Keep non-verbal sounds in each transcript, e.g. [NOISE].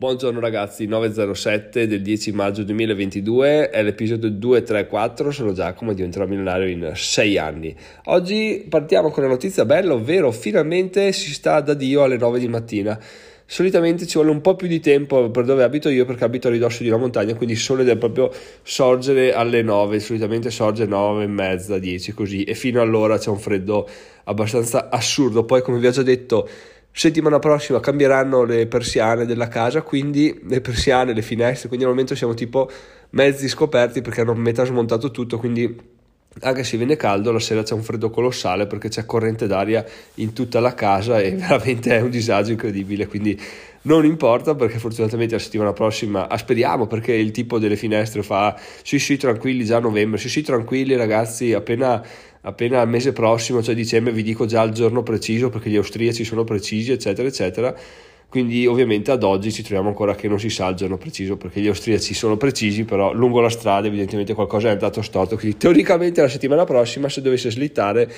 Buongiorno ragazzi, 9.07 del 10 maggio 2022, è l'episodio 234, sono Giacomo e diventerò milionario in 6 anni. Oggi partiamo con una notizia bella, ovvero finalmente si sta da Dio alle 9 di mattina. Solitamente ci vuole un po' più di tempo per dove abito io perché abito a ridosso di una montagna, quindi il sole deve proprio sorgere alle 9, solitamente sorge 9 e mezza, 10 così e fino allora c'è un freddo abbastanza assurdo. Poi come vi ho già detto Settimana prossima cambieranno le persiane della casa, quindi le persiane, le finestre, quindi al momento siamo tipo mezzi scoperti perché hanno metà smontato tutto, quindi anche se viene caldo la sera c'è un freddo colossale perché c'è corrente d'aria in tutta la casa e [LAUGHS] veramente è un disagio incredibile, quindi non importa perché fortunatamente la settimana prossima ah, speriamo perché il tipo delle finestre fa sì sì tranquilli già a novembre, sì sì tranquilli ragazzi appena appena al mese prossimo, cioè dicembre, vi dico già il giorno preciso perché gli austriaci sono precisi, eccetera, eccetera. Quindi ovviamente ad oggi ci troviamo ancora che non si sa il giorno preciso perché gli austriaci sono precisi, però lungo la strada evidentemente qualcosa è andato storto. Quindi teoricamente la settimana prossima se dovesse slittare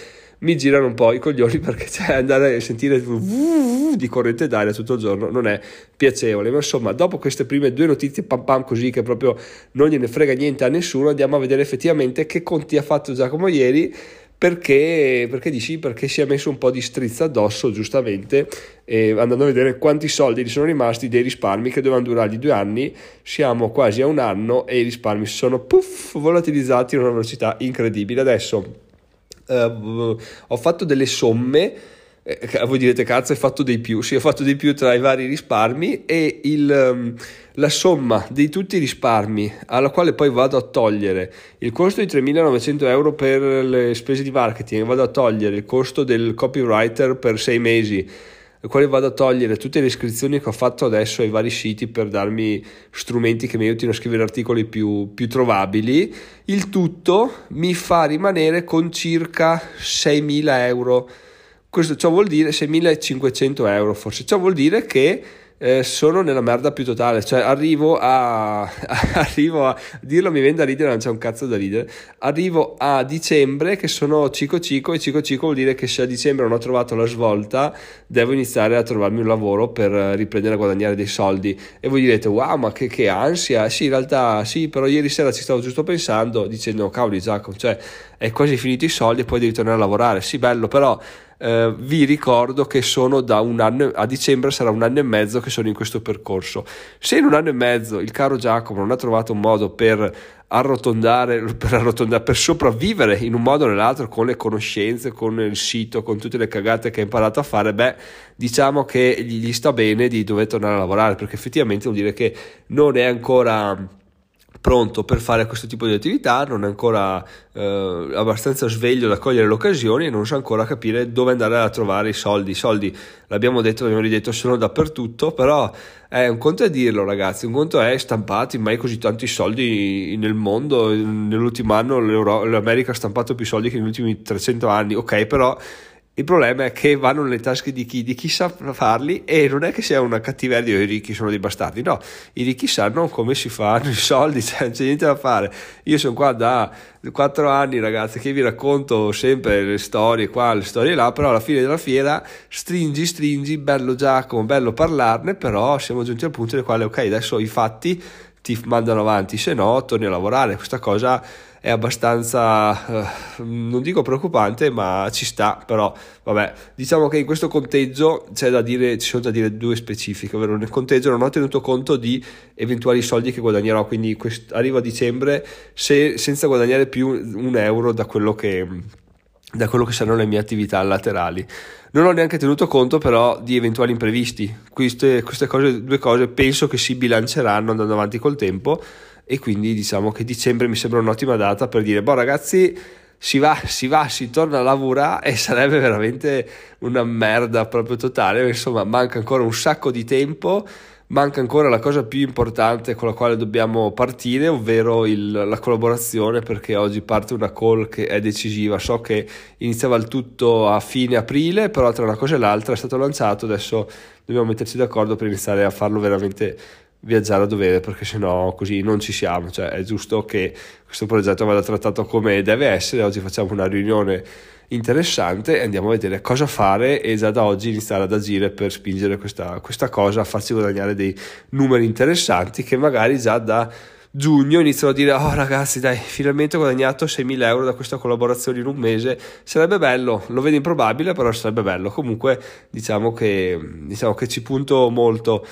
mi girano un po' i coglioni [LAUGHS] perché cioè, andare a sentire di corrente d'aria tutto il giorno non è piacevole. Ma insomma, dopo queste prime due notizie pam pam così che proprio non gliene frega niente a nessuno, andiamo a vedere effettivamente che conti ha fatto Giacomo ieri perché, perché dici? Perché si è messo un po' di strizza addosso giustamente eh, andando a vedere quanti soldi gli sono rimasti dei risparmi che dovevano durargli due anni siamo quasi a un anno e i risparmi sono puff volatilizzati a una velocità incredibile. Adesso eh, ho fatto delle somme eh, voi direte cazzo hai fatto dei più. Sì ho fatto dei più tra i vari risparmi e il, um, la somma di tutti i risparmi alla quale poi vado a togliere il costo di 3.900 euro per le spese di marketing vado a togliere il costo del copywriter per sei mesi al quale vado a togliere tutte le iscrizioni che ho fatto adesso ai vari siti per darmi strumenti che mi aiutino a scrivere articoli più, più trovabili. Il tutto mi fa rimanere con circa 6.000 euro questo ciò vuol dire 6.500 euro forse, ciò vuol dire che eh, sono nella merda più totale, cioè arrivo a, [LAUGHS] arrivo a dirlo mi viene da ridere, non c'è un cazzo da ridere, arrivo a dicembre che sono cico cico e cico cico vuol dire che se a dicembre non ho trovato la svolta devo iniziare a trovarmi un lavoro per riprendere a guadagnare dei soldi. E voi direte wow ma che, che ansia, sì in realtà sì però ieri sera ci stavo giusto pensando dicendo cavoli Giacomo, cioè è quasi finito i soldi e poi devi tornare a lavorare, sì bello però eh, vi ricordo che sono da un anno, a dicembre sarà un anno e mezzo che sono in questo percorso. Se in un anno e mezzo il caro Giacomo non ha trovato un modo per arrotondare, per, arrotondare, per sopravvivere in un modo o nell'altro con le conoscenze, con il sito, con tutte le cagate che ha imparato a fare, beh, diciamo che gli sta bene di dover tornare a lavorare perché effettivamente vuol dire che non è ancora pronto per fare questo tipo di attività, non è ancora eh, abbastanza sveglio da cogliere le occasioni e non sa ancora capire dove andare a trovare i soldi. I soldi, l'abbiamo detto, l'abbiamo ridetto, sono dappertutto, però è un conto è dirlo ragazzi, un conto è stampati mai così tanti soldi nel mondo, nell'ultimo anno l'America ha stampato più soldi che negli ultimi 300 anni, ok, però il problema è che vanno nelle tasche di chi, di chi sa farli e non è che sia una cattiveria i ricchi sono dei bastardi, no, i ricchi sanno come si fanno i soldi, [LAUGHS] cioè, non c'è niente da fare. Io sono qua da 4 anni ragazzi che vi racconto sempre le storie qua, le storie là, però alla fine della fiera stringi, stringi, bello Giacomo, bello parlarne, però siamo giunti al punto nel quale ok adesso i fatti ti mandano avanti, se no torni a lavorare, questa cosa è abbastanza, eh, non dico preoccupante, ma ci sta, però vabbè, diciamo che in questo conteggio c'è da dire, ci sono da dire due specifiche, ovvero nel conteggio non ho tenuto conto di eventuali soldi che guadagnerò, quindi quest- arrivo a dicembre se, senza guadagnare più un euro da quello che da quello che saranno le mie attività laterali. Non ho neanche tenuto conto però di eventuali imprevisti. Queste, queste cose, due cose penso che si bilanceranno andando avanti col tempo e quindi diciamo che dicembre mi sembra un'ottima data per dire, boh ragazzi, si va, si va, si torna a lavorare e sarebbe veramente una merda proprio totale, insomma manca ancora un sacco di tempo, manca ancora la cosa più importante con la quale dobbiamo partire, ovvero il, la collaborazione, perché oggi parte una call che è decisiva, so che iniziava il tutto a fine aprile, però tra una cosa e l'altra è stato lanciato, adesso dobbiamo metterci d'accordo per iniziare a farlo veramente viaggiare a dovere perché sennò così non ci siamo, cioè è giusto che questo progetto vada trattato come deve essere, oggi facciamo una riunione interessante e andiamo a vedere cosa fare e già da oggi iniziare ad agire per spingere questa, questa cosa, farci guadagnare dei numeri interessanti che magari già da giugno iniziano a dire oh ragazzi dai finalmente ho guadagnato 6.000 euro da questa collaborazione in un mese. Sarebbe bello lo vedo improbabile però sarebbe bello. Comunque diciamo che, diciamo che ci punto molto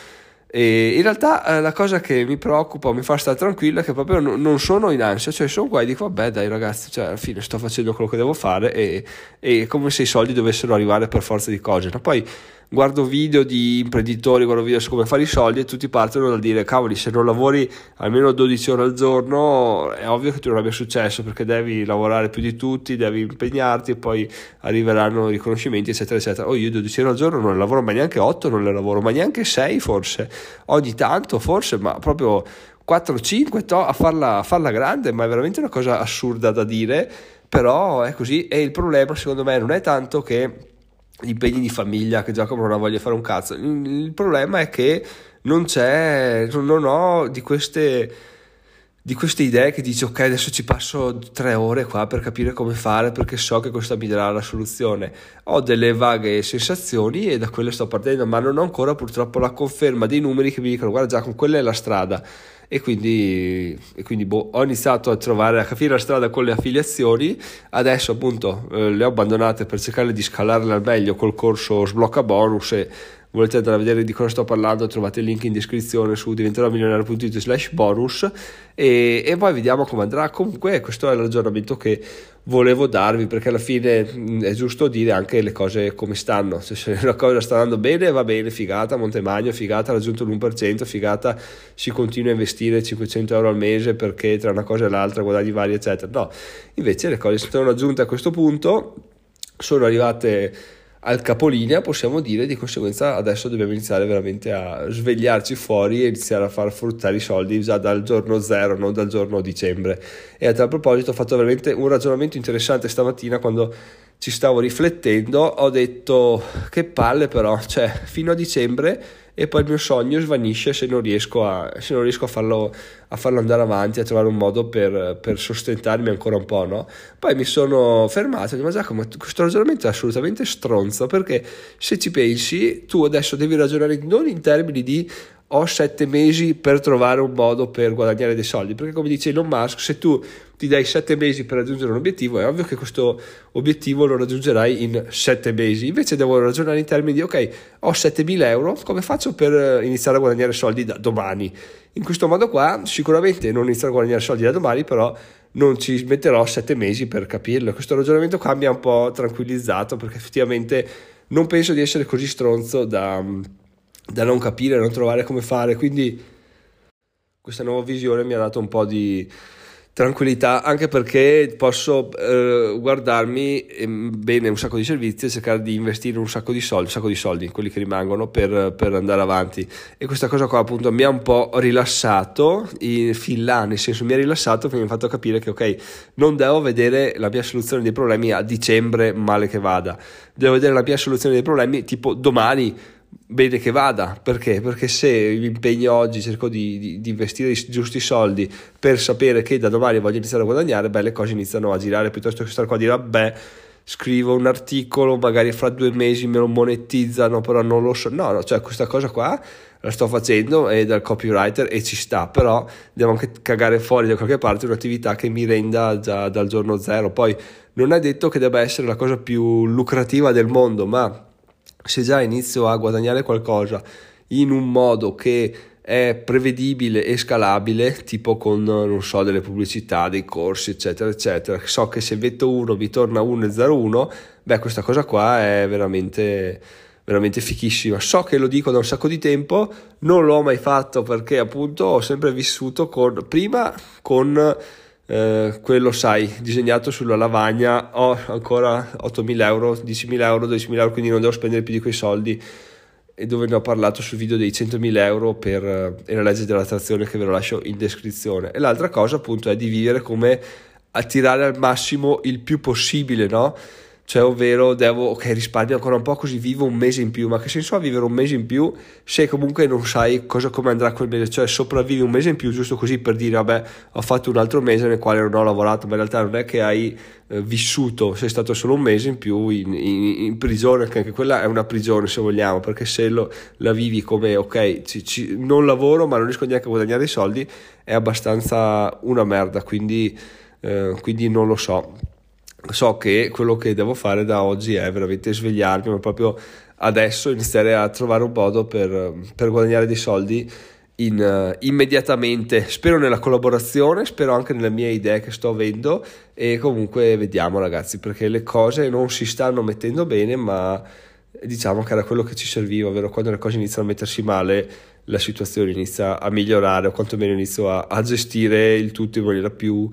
e in realtà eh, la cosa che mi preoccupa, mi fa stare tranquillo è che proprio non, sono in ansia, cioè sono qua e dico vabbè dai ragazzi, cioè alla fine sto facendo quello che devo fare e, e come se i soldi dovessero arrivare per forza di cose. Poi guardo video di imprenditori, guardo video su come fare i soldi e tutti partono dal dire cavoli se non lavori almeno 12 ore al giorno è ovvio che tu non abbia successo perché devi lavorare più di tutti, devi impegnarti e poi arriveranno i riconoscimenti eccetera eccetera. Oh io 12 ore al giorno non lavoro ma neanche 8 non ne lavoro ma neanche 6 forse, ogni tanto forse ma proprio 4-5 to, a, farla, a farla grande ma è veramente una cosa assurda da dire però è così e il problema secondo me non è tanto che gli impegni di famiglia che Giacomo non ha voglia di fare un cazzo. Il problema è che non c'è, non ho di queste, di queste idee che dici ok adesso ci passo tre ore qua per capire come fare perché so che questa mi darà la soluzione. Ho delle vaghe sensazioni e da quelle sto partendo ma non ho ancora purtroppo la conferma dei numeri che mi dicono guarda Giacomo quella è la strada e quindi, e quindi boh, ho iniziato a trovare a capire la strada con le affiliazioni. Adesso appunto eh, le ho abbandonate per cercare di scalarle al meglio col corso sblocca bonus e volete andare a vedere di cosa sto parlando trovate il link in descrizione su diventeròmilionario.it slash bonus. E, e, poi vediamo come andrà. Comunque questo è il ragionamento che volevo darvi perché alla fine è giusto dire anche le cose come stanno. Se una cosa sta andando bene va bene figata Montemagno figata ha raggiunto l'1% figata si continua a investire 500 euro al mese perché tra una cosa e l'altra guadagni vari eccetera. No invece le cose si sono aggiunte a questo punto sono arrivate al capolinea possiamo dire di conseguenza adesso dobbiamo iniziare veramente a svegliarci fuori e iniziare a far fruttare i soldi già dal giorno zero non dal giorno dicembre. E a tal proposito ho fatto veramente un ragionamento interessante stamattina quando ci stavo riflettendo ho detto che palle però cioè fino a dicembre e poi il mio sogno svanisce se non riesco a, non riesco a, farlo, a farlo, andare avanti, a trovare un modo per, per, sostentarmi ancora un po', no? Poi mi sono fermato e ho detto, ma Giacomo, questo ragionamento è assolutamente stronzo, perché se ci pensi, tu adesso devi ragionare non in termini di ho sette mesi per trovare un modo per guadagnare dei soldi, perché come dice Elon Musk, se tu ti dai sette mesi per raggiungere un obiettivo, è ovvio che questo obiettivo lo raggiungerai in sette mesi, invece devo ragionare in termini di ok, ho 7.000 euro, come faccio per iniziare a guadagnare soldi da domani? In questo modo qua sicuramente non inizierò a guadagnare soldi da domani, però non ci metterò sette mesi per capirlo. Questo ragionamento qua mi ha un po' tranquillizzato perché effettivamente non penso di essere così stronzo da da non capire, non trovare come fare. Quindi questa nuova visione mi ha dato un po' di tranquillità anche perché posso eh, guardarmi ehm, bene un sacco di servizi e cercare di investire un sacco di soldi, un sacco di soldi, quelli che rimangono per, per andare avanti. E questa cosa qua appunto mi ha un po' rilassato in là, nel senso mi ha rilassato perché mi ha fatto capire che ok non devo vedere la mia soluzione dei problemi a dicembre male che vada, devo vedere la mia soluzione dei problemi tipo domani bene che vada perché? Perché se mi impegno oggi, cerco di, di, di, investire i giusti soldi per sapere che da domani voglio iniziare a guadagnare, beh, le cose iniziano a girare piuttosto che stare qua a dire vabbè. Scrivo un articolo, magari fra due mesi me lo monetizzano, però non lo so. No, no, cioè questa cosa qua la sto facendo è dal copywriter e ci sta, però devo anche cagare fuori da qualche parte un'attività che mi renda già dal giorno zero. Poi non è detto che debba essere la cosa più lucrativa del mondo, ma se già inizio a guadagnare qualcosa in un modo che è prevedibile e scalabile, tipo con, non so, delle pubblicità, dei corsi, eccetera, eccetera, so che se metto 1 mi torna 1,01, beh, questa cosa qua è veramente, veramente fichissima. So che lo dico da un sacco di tempo, non l'ho mai fatto perché appunto ho sempre vissuto con, prima con eh, quello sai, disegnato sulla lavagna, ho ancora 8.000 euro, 10.000 euro, 12.000 euro, quindi non devo spendere più di quei soldi e dove ne ho parlato sul video dei 100.000 euro per eh, e la legge dell'attrazione che ve lo lascio in descrizione. E l'altra cosa appunto è di vivere come attirare al massimo il più possibile, no? Cioè ovvero devo, ok risparmio ancora un po' così vivo un mese in più, ma che senso ha vivere un mese in più se comunque non sai cosa, come andrà quel mese, cioè sopravvivi un mese in più giusto così per dire vabbè ho fatto un altro mese nel quale non ho lavorato, ma in realtà non è che hai eh, vissuto, sei stato solo un mese in più in, in, in, prigione, che anche quella è una prigione se vogliamo, perché se lo, la vivi come ok ci, ci, non lavoro ma non riesco neanche a guadagnare i soldi è abbastanza una merda, quindi, eh, quindi non lo so so che quello che devo fare da oggi è veramente svegliarmi, ma proprio adesso iniziare a trovare un modo per, per guadagnare dei soldi in, uh, immediatamente. Spero nella collaborazione, spero anche nelle mie idee che sto avendo e comunque vediamo ragazzi perché le cose non si stanno mettendo bene, ma diciamo che era quello che ci serviva, ovvero quando le cose iniziano a mettersi male la situazione inizia a migliorare o quantomeno inizio a, a gestire il tutto in maniera più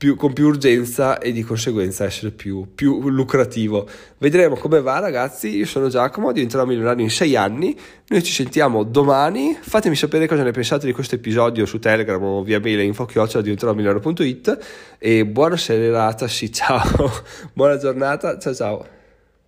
più, con più urgenza e di conseguenza essere più, più, lucrativo. Vedremo come va ragazzi, io sono Giacomo, diventerò milionario in 6 anni, noi ci sentiamo domani, fatemi sapere cosa ne pensate di questo episodio su Telegram o via mail info chiocciola diventerò milionario.it e buona serata, sì ciao, [LAUGHS] buona giornata, ciao ciao.